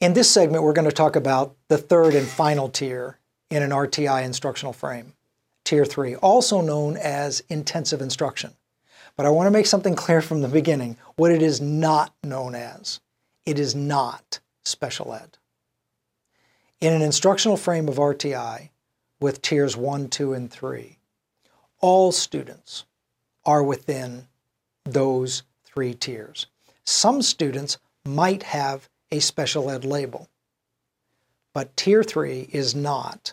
In this segment, we're going to talk about the third and final tier in an RTI instructional frame, Tier 3, also known as intensive instruction. But I want to make something clear from the beginning what it is not known as. It is not special ed. In an instructional frame of RTI with tiers 1, 2, and 3, all students are within those three tiers. Some students might have a special ed label, but Tier 3 is not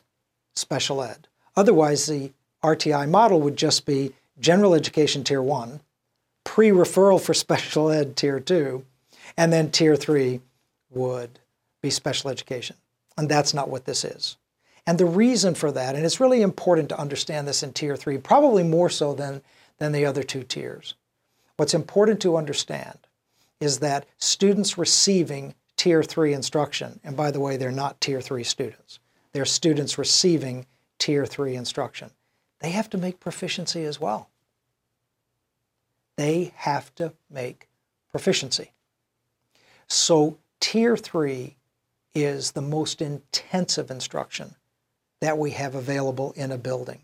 special ed. Otherwise, the RTI model would just be general education Tier 1, pre referral for special ed Tier 2, and then Tier 3 would be special education. And that's not what this is. And the reason for that, and it's really important to understand this in Tier 3, probably more so than, than the other two tiers. What's important to understand is that students receiving Tier 3 instruction, and by the way, they're not Tier 3 students, they're students receiving Tier 3 instruction, they have to make proficiency as well. They have to make proficiency. So, Tier 3 is the most intensive instruction that we have available in a building.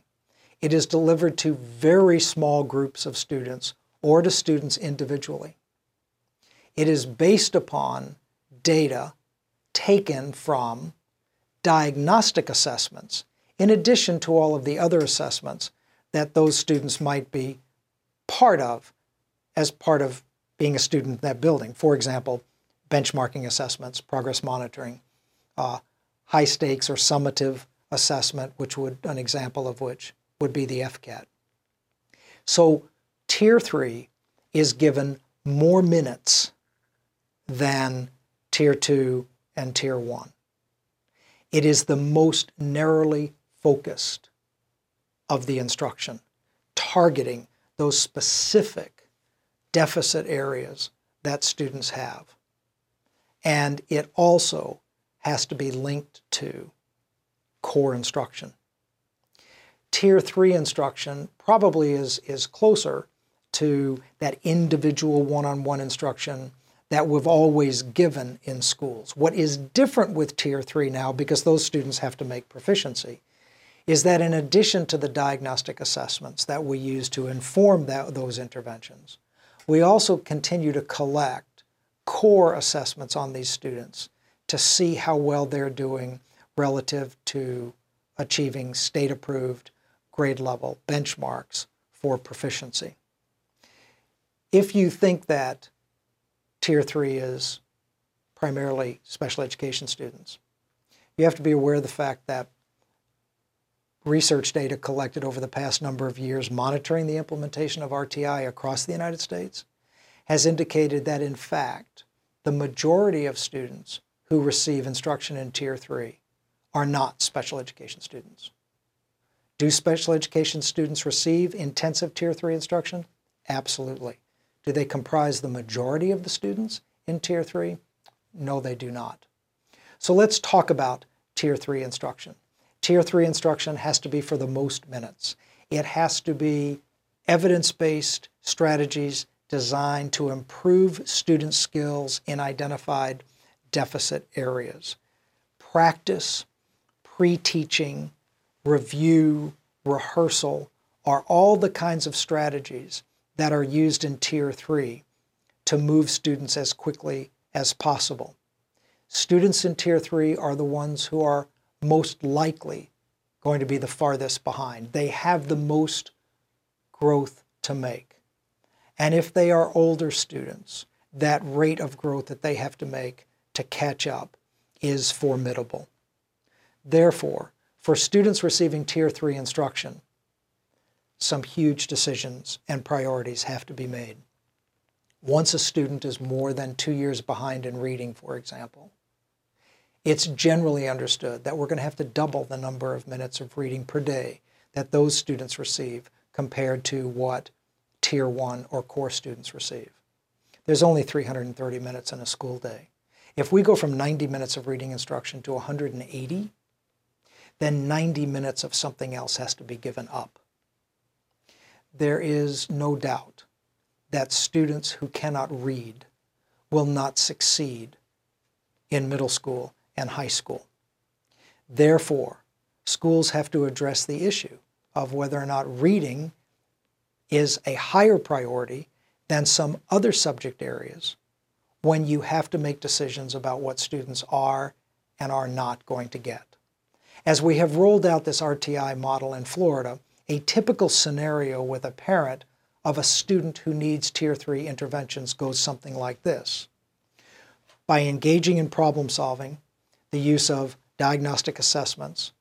It is delivered to very small groups of students or to students individually. It is based upon data taken from diagnostic assessments, in addition to all of the other assessments that those students might be part of as part of being a student in that building. For example, benchmarking assessments, progress monitoring, uh, high stakes or summative assessment, which would an example of which would be the FCAT. So tier three is given more minutes than tier two and tier one. It is the most narrowly focused of the instruction, targeting those specific deficit areas that students have. And it also has to be linked to core instruction. Tier 3 instruction probably is, is closer to that individual one on one instruction that we've always given in schools. What is different with Tier 3 now, because those students have to make proficiency, is that in addition to the diagnostic assessments that we use to inform that, those interventions, we also continue to collect core assessments on these students to see how well they're doing relative to achieving state approved grade level benchmarks for proficiency. If you think that Tier 3 is primarily special education students. You have to be aware of the fact that research data collected over the past number of years monitoring the implementation of RTI across the United States has indicated that, in fact, the majority of students who receive instruction in Tier 3 are not special education students. Do special education students receive intensive Tier 3 instruction? Absolutely. Do they comprise the majority of the students in Tier 3? No, they do not. So let's talk about Tier 3 instruction. Tier 3 instruction has to be for the most minutes. It has to be evidence-based strategies designed to improve student skills in identified deficit areas. Practice, pre-teaching, review, rehearsal are all the kinds of strategies that are used in Tier 3 to move students as quickly as possible. Students in Tier 3 are the ones who are most likely going to be the farthest behind. They have the most growth to make. And if they are older students, that rate of growth that they have to make to catch up is formidable. Therefore, for students receiving Tier 3 instruction, some huge decisions and priorities have to be made. Once a student is more than two years behind in reading, for example, it's generally understood that we're going to have to double the number of minutes of reading per day that those students receive compared to what Tier 1 or core students receive. There's only 330 minutes in a school day. If we go from 90 minutes of reading instruction to 180, then 90 minutes of something else has to be given up there is no doubt that students who cannot read will not succeed in middle school and high school. Therefore, schools have to address the issue of whether or not reading is a higher priority than some other subject areas when you have to make decisions about what students are and are not going to get. As we have rolled out this RTI model in Florida, a typical scenario with a parent of a student who needs Tier 3 interventions goes something like this. By engaging in problem solving, the use of diagnostic assessments,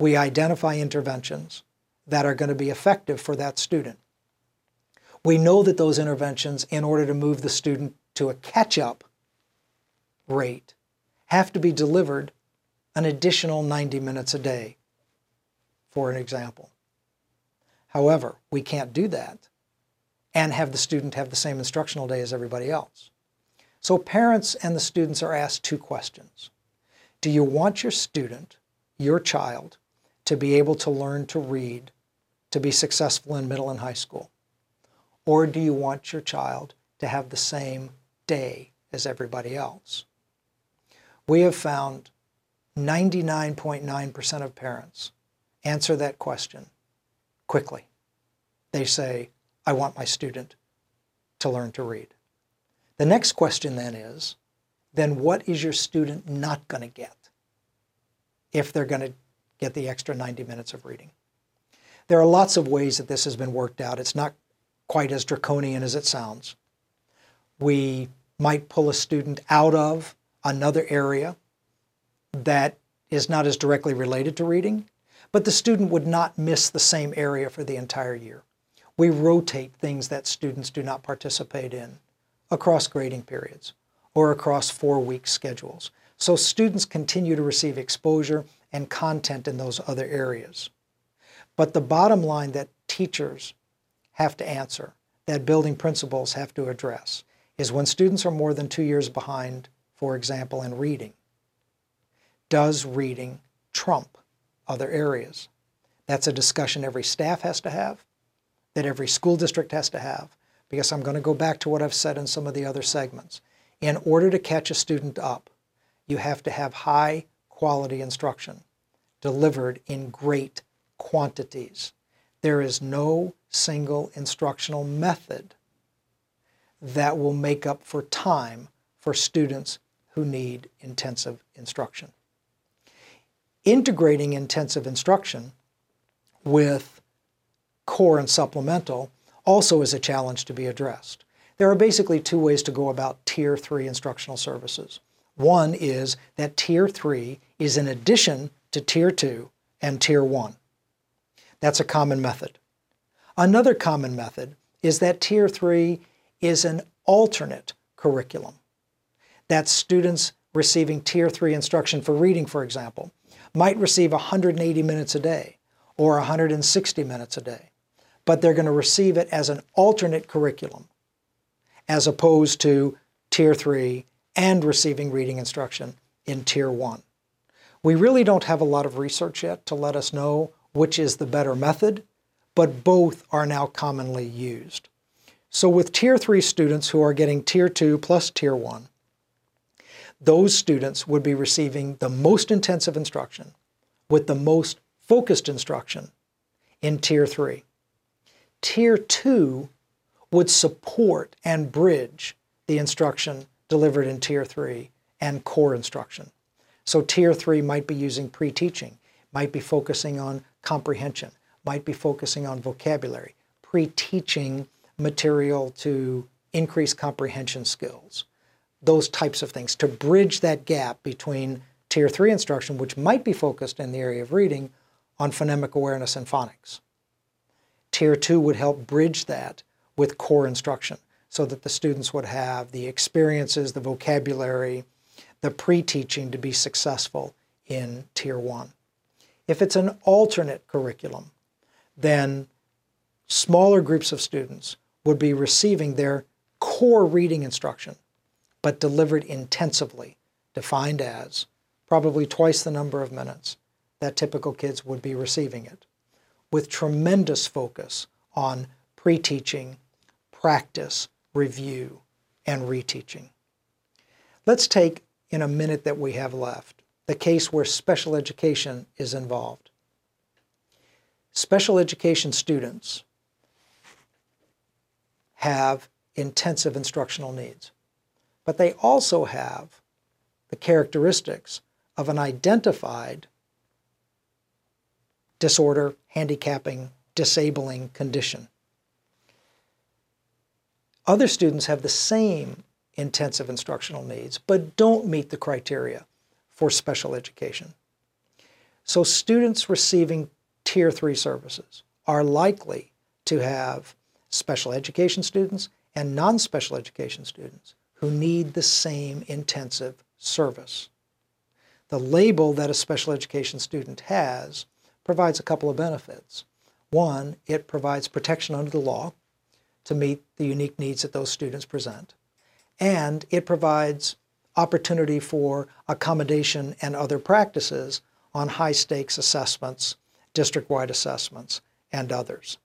we identify interventions that are going to be effective for that student. We know that those interventions, in order to move the student to a catch up rate, have to be delivered an additional 90 minutes a day, for an example. However, we can't do that and have the student have the same instructional day as everybody else. So parents and the students are asked two questions. Do you want your student, your child, to be able to learn to read, to be successful in middle and high school? Or do you want your child to have the same day as everybody else? We have found 99.9% of parents answer that question quickly. They say, I want my student to learn to read. The next question then is, then what is your student not going to get if they're going to get the extra 90 minutes of reading? There are lots of ways that this has been worked out. It's not quite as draconian as it sounds. We might pull a student out of another area that is not as directly related to reading, but the student would not miss the same area for the entire year. We rotate things that students do not participate in across grading periods or across four-week schedules. So students continue to receive exposure and content in those other areas. But the bottom line that teachers have to answer, that building principals have to address, is when students are more than two years behind, for example, in reading, does reading trump other areas? That's a discussion every staff has to have, that every school district has to have, because I'm going to go back to what I've said in some of the other segments. In order to catch a student up, you have to have high quality instruction delivered in great quantities. There is no single instructional method that will make up for time for students who need intensive instruction. Integrating intensive instruction with core and supplemental also is a challenge to be addressed. There are basically two ways to go about Tier 3 instructional services. One is that Tier 3 is in addition to Tier 2 and Tier 1. That's a common method. Another common method is that Tier 3 is an alternate curriculum. That students receiving Tier 3 instruction for reading, for example, might receive 180 minutes a day or 160 minutes a day but they're going to receive it as an alternate curriculum as opposed to Tier 3 and receiving reading instruction in Tier 1. We really don't have a lot of research yet to let us know which is the better method, but both are now commonly used. So with Tier 3 students who are getting Tier 2 plus Tier 1, those students would be receiving the most intensive instruction with the most focused instruction in Tier 3. Tier 2 would support and bridge the instruction delivered in Tier 3 and core instruction. So Tier 3 might be using pre-teaching, might be focusing on comprehension, might be focusing on vocabulary, pre-teaching material to increase comprehension skills, those types of things to bridge that gap between Tier 3 instruction, which might be focused in the area of reading, on phonemic awareness and phonics. Tier 2 would help bridge that with core instruction so that the students would have the experiences, the vocabulary, the pre-teaching to be successful in Tier 1. If it's an alternate curriculum, then smaller groups of students would be receiving their core reading instruction, but delivered intensively, defined as probably twice the number of minutes that typical kids would be receiving it with tremendous focus on pre-teaching, practice, review, and reteaching. Let's take in a minute that we have left the case where special education is involved. Special education students have intensive instructional needs, but they also have the characteristics of an identified disorder, handicapping, disabling condition. Other students have the same intensive instructional needs, but don't meet the criteria for special education. So students receiving Tier 3 services are likely to have special education students and non-special education students who need the same intensive service. The label that a special education student has provides a couple of benefits. One, it provides protection under the law to meet the unique needs that those students present. And it provides opportunity for accommodation and other practices on high stakes assessments, district wide assessments, and others.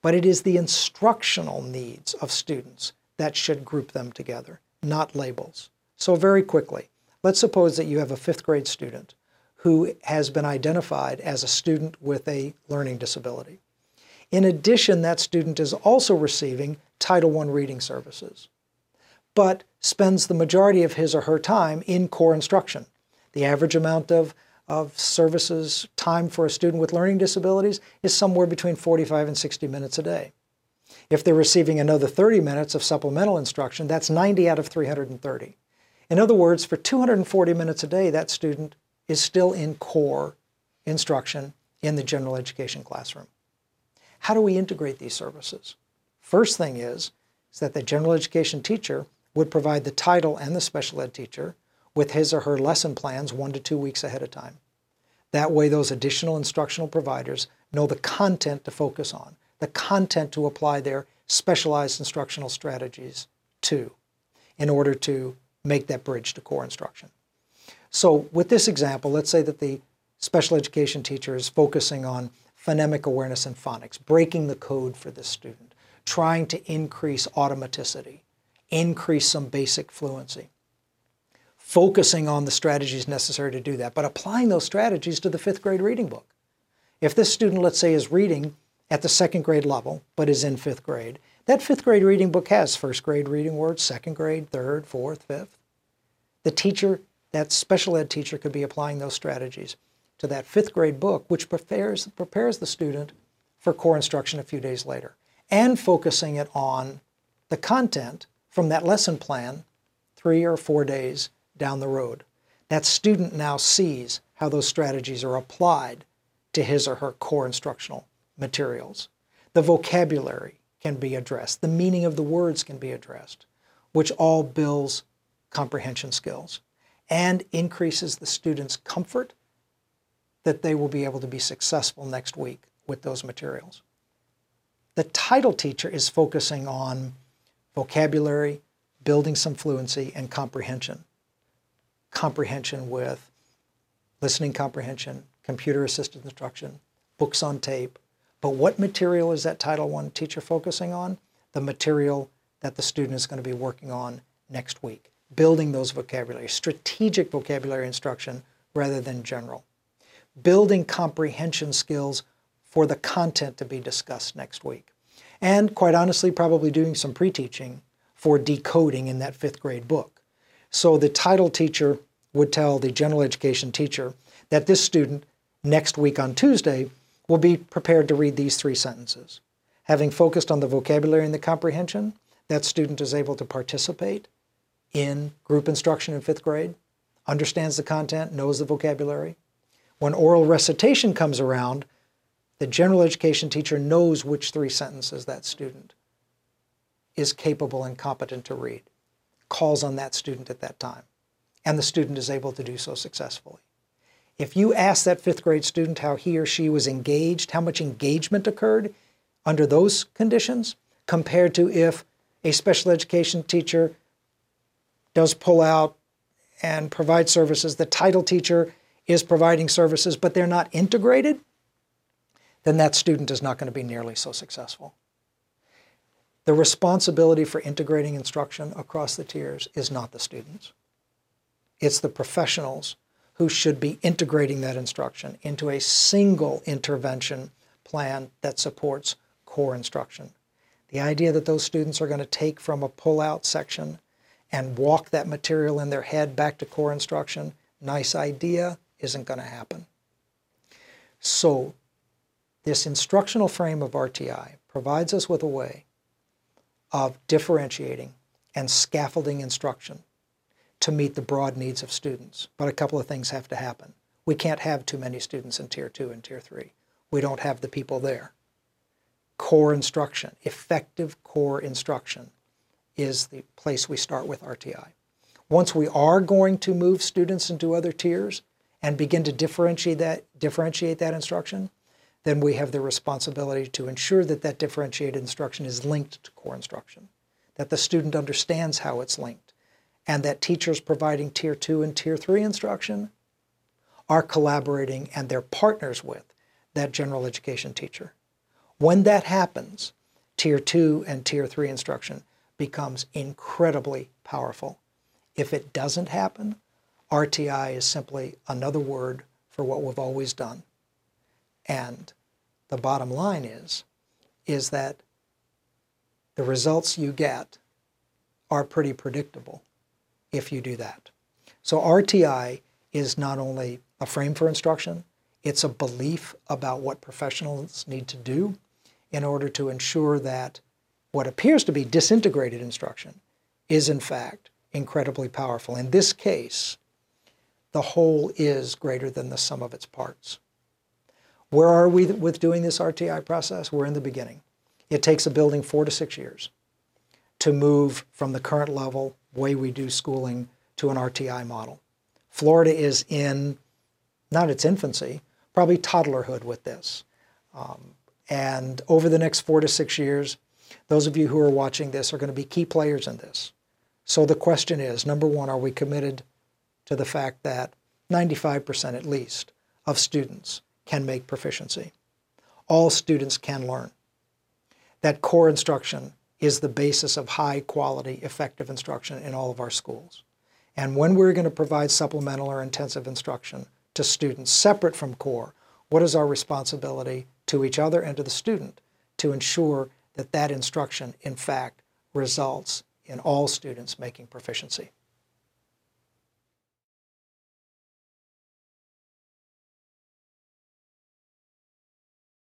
But it is the instructional needs of students that should group them together, not labels. So, very quickly, let's suppose that you have a fifth grade student who has been identified as a student with a learning disability. In addition, that student is also receiving Title I reading services, but spends the majority of his or her time in core instruction. The average amount of, of services time for a student with learning disabilities is somewhere between 45 and 60 minutes a day. If they're receiving another 30 minutes of supplemental instruction, that's 90 out of 330. In other words, for 240 minutes a day, that student is still in core instruction in the general education classroom. How do we integrate these services? First thing is, is that the general education teacher would provide the title and the special ed teacher with his or her lesson plans one to two weeks ahead of time. That way, those additional instructional providers know the content to focus on, the content to apply their specialized instructional strategies to in order to make that bridge to core instruction. So, with this example, let's say that the special education teacher is focusing on phonemic awareness and phonics, breaking the code for this student, trying to increase automaticity, increase some basic fluency, focusing on the strategies necessary to do that, but applying those strategies to the fifth grade reading book. If this student, let's say, is reading at the second grade level, but is in fifth grade, that fifth grade reading book has first grade reading words, second grade, third, fourth, fifth. The teacher, that special ed teacher, could be applying those strategies to that fifth grade book, which prepares, prepares the student for core instruction a few days later, and focusing it on the content from that lesson plan three or four days down the road. That student now sees how those strategies are applied to his or her core instructional materials. The vocabulary can be addressed, the meaning of the words can be addressed, which all builds comprehension skills and increases the student's comfort that they will be able to be successful next week with those materials. The title teacher is focusing on vocabulary, building some fluency, and comprehension. Comprehension with listening comprehension, computer assisted instruction, books on tape. But what material is that Title I teacher focusing on? The material that the student is going to be working on next week, building those vocabulary, strategic vocabulary instruction rather than general building comprehension skills for the content to be discussed next week. And quite honestly, probably doing some pre teaching for decoding in that fifth grade book. So the title teacher would tell the general education teacher that this student next week on Tuesday will be prepared to read these three sentences. Having focused on the vocabulary and the comprehension, that student is able to participate in group instruction in fifth grade, understands the content, knows the vocabulary, when oral recitation comes around, the general education teacher knows which three sentences that student is capable and competent to read, calls on that student at that time, and the student is able to do so successfully. If you ask that fifth grade student how he or she was engaged, how much engagement occurred under those conditions, compared to if a special education teacher does pull out and provide services, the title teacher is providing services, but they're not integrated, then that student is not going to be nearly so successful. The responsibility for integrating instruction across the tiers is not the student's. It's the professionals who should be integrating that instruction into a single intervention plan that supports core instruction. The idea that those students are going to take from a pull-out section and walk that material in their head back to core instruction, nice idea, isn't going to happen. So this instructional frame of RTI provides us with a way of differentiating and scaffolding instruction to meet the broad needs of students. But a couple of things have to happen. We can't have too many students in Tier 2 and Tier 3. We don't have the people there. Core instruction, effective core instruction, is the place we start with RTI. Once we are going to move students into other tiers and begin to differentiate that, differentiate that instruction, then we have the responsibility to ensure that that differentiated instruction is linked to core instruction, that the student understands how it's linked, and that teachers providing Tier 2 and Tier 3 instruction are collaborating and they're partners with that general education teacher. When that happens, Tier 2 and Tier 3 instruction becomes incredibly powerful. If it doesn't happen, RTI is simply another word for what we've always done. And the bottom line is, is that the results you get are pretty predictable if you do that. So RTI is not only a frame for instruction, it's a belief about what professionals need to do in order to ensure that what appears to be disintegrated instruction is in fact incredibly powerful. In this case, the whole is greater than the sum of its parts. Where are we with doing this RTI process? We're in the beginning. It takes a building four to six years to move from the current level, way we do schooling, to an RTI model. Florida is in, not its infancy, probably toddlerhood with this. Um, and over the next four to six years, those of you who are watching this are going to be key players in this. So the question is, number one, are we committed to the fact that 95% at least of students can make proficiency. All students can learn. That core instruction is the basis of high quality, effective instruction in all of our schools. And when we're going to provide supplemental or intensive instruction to students separate from core, what is our responsibility to each other and to the student to ensure that that instruction, in fact, results in all students making proficiency?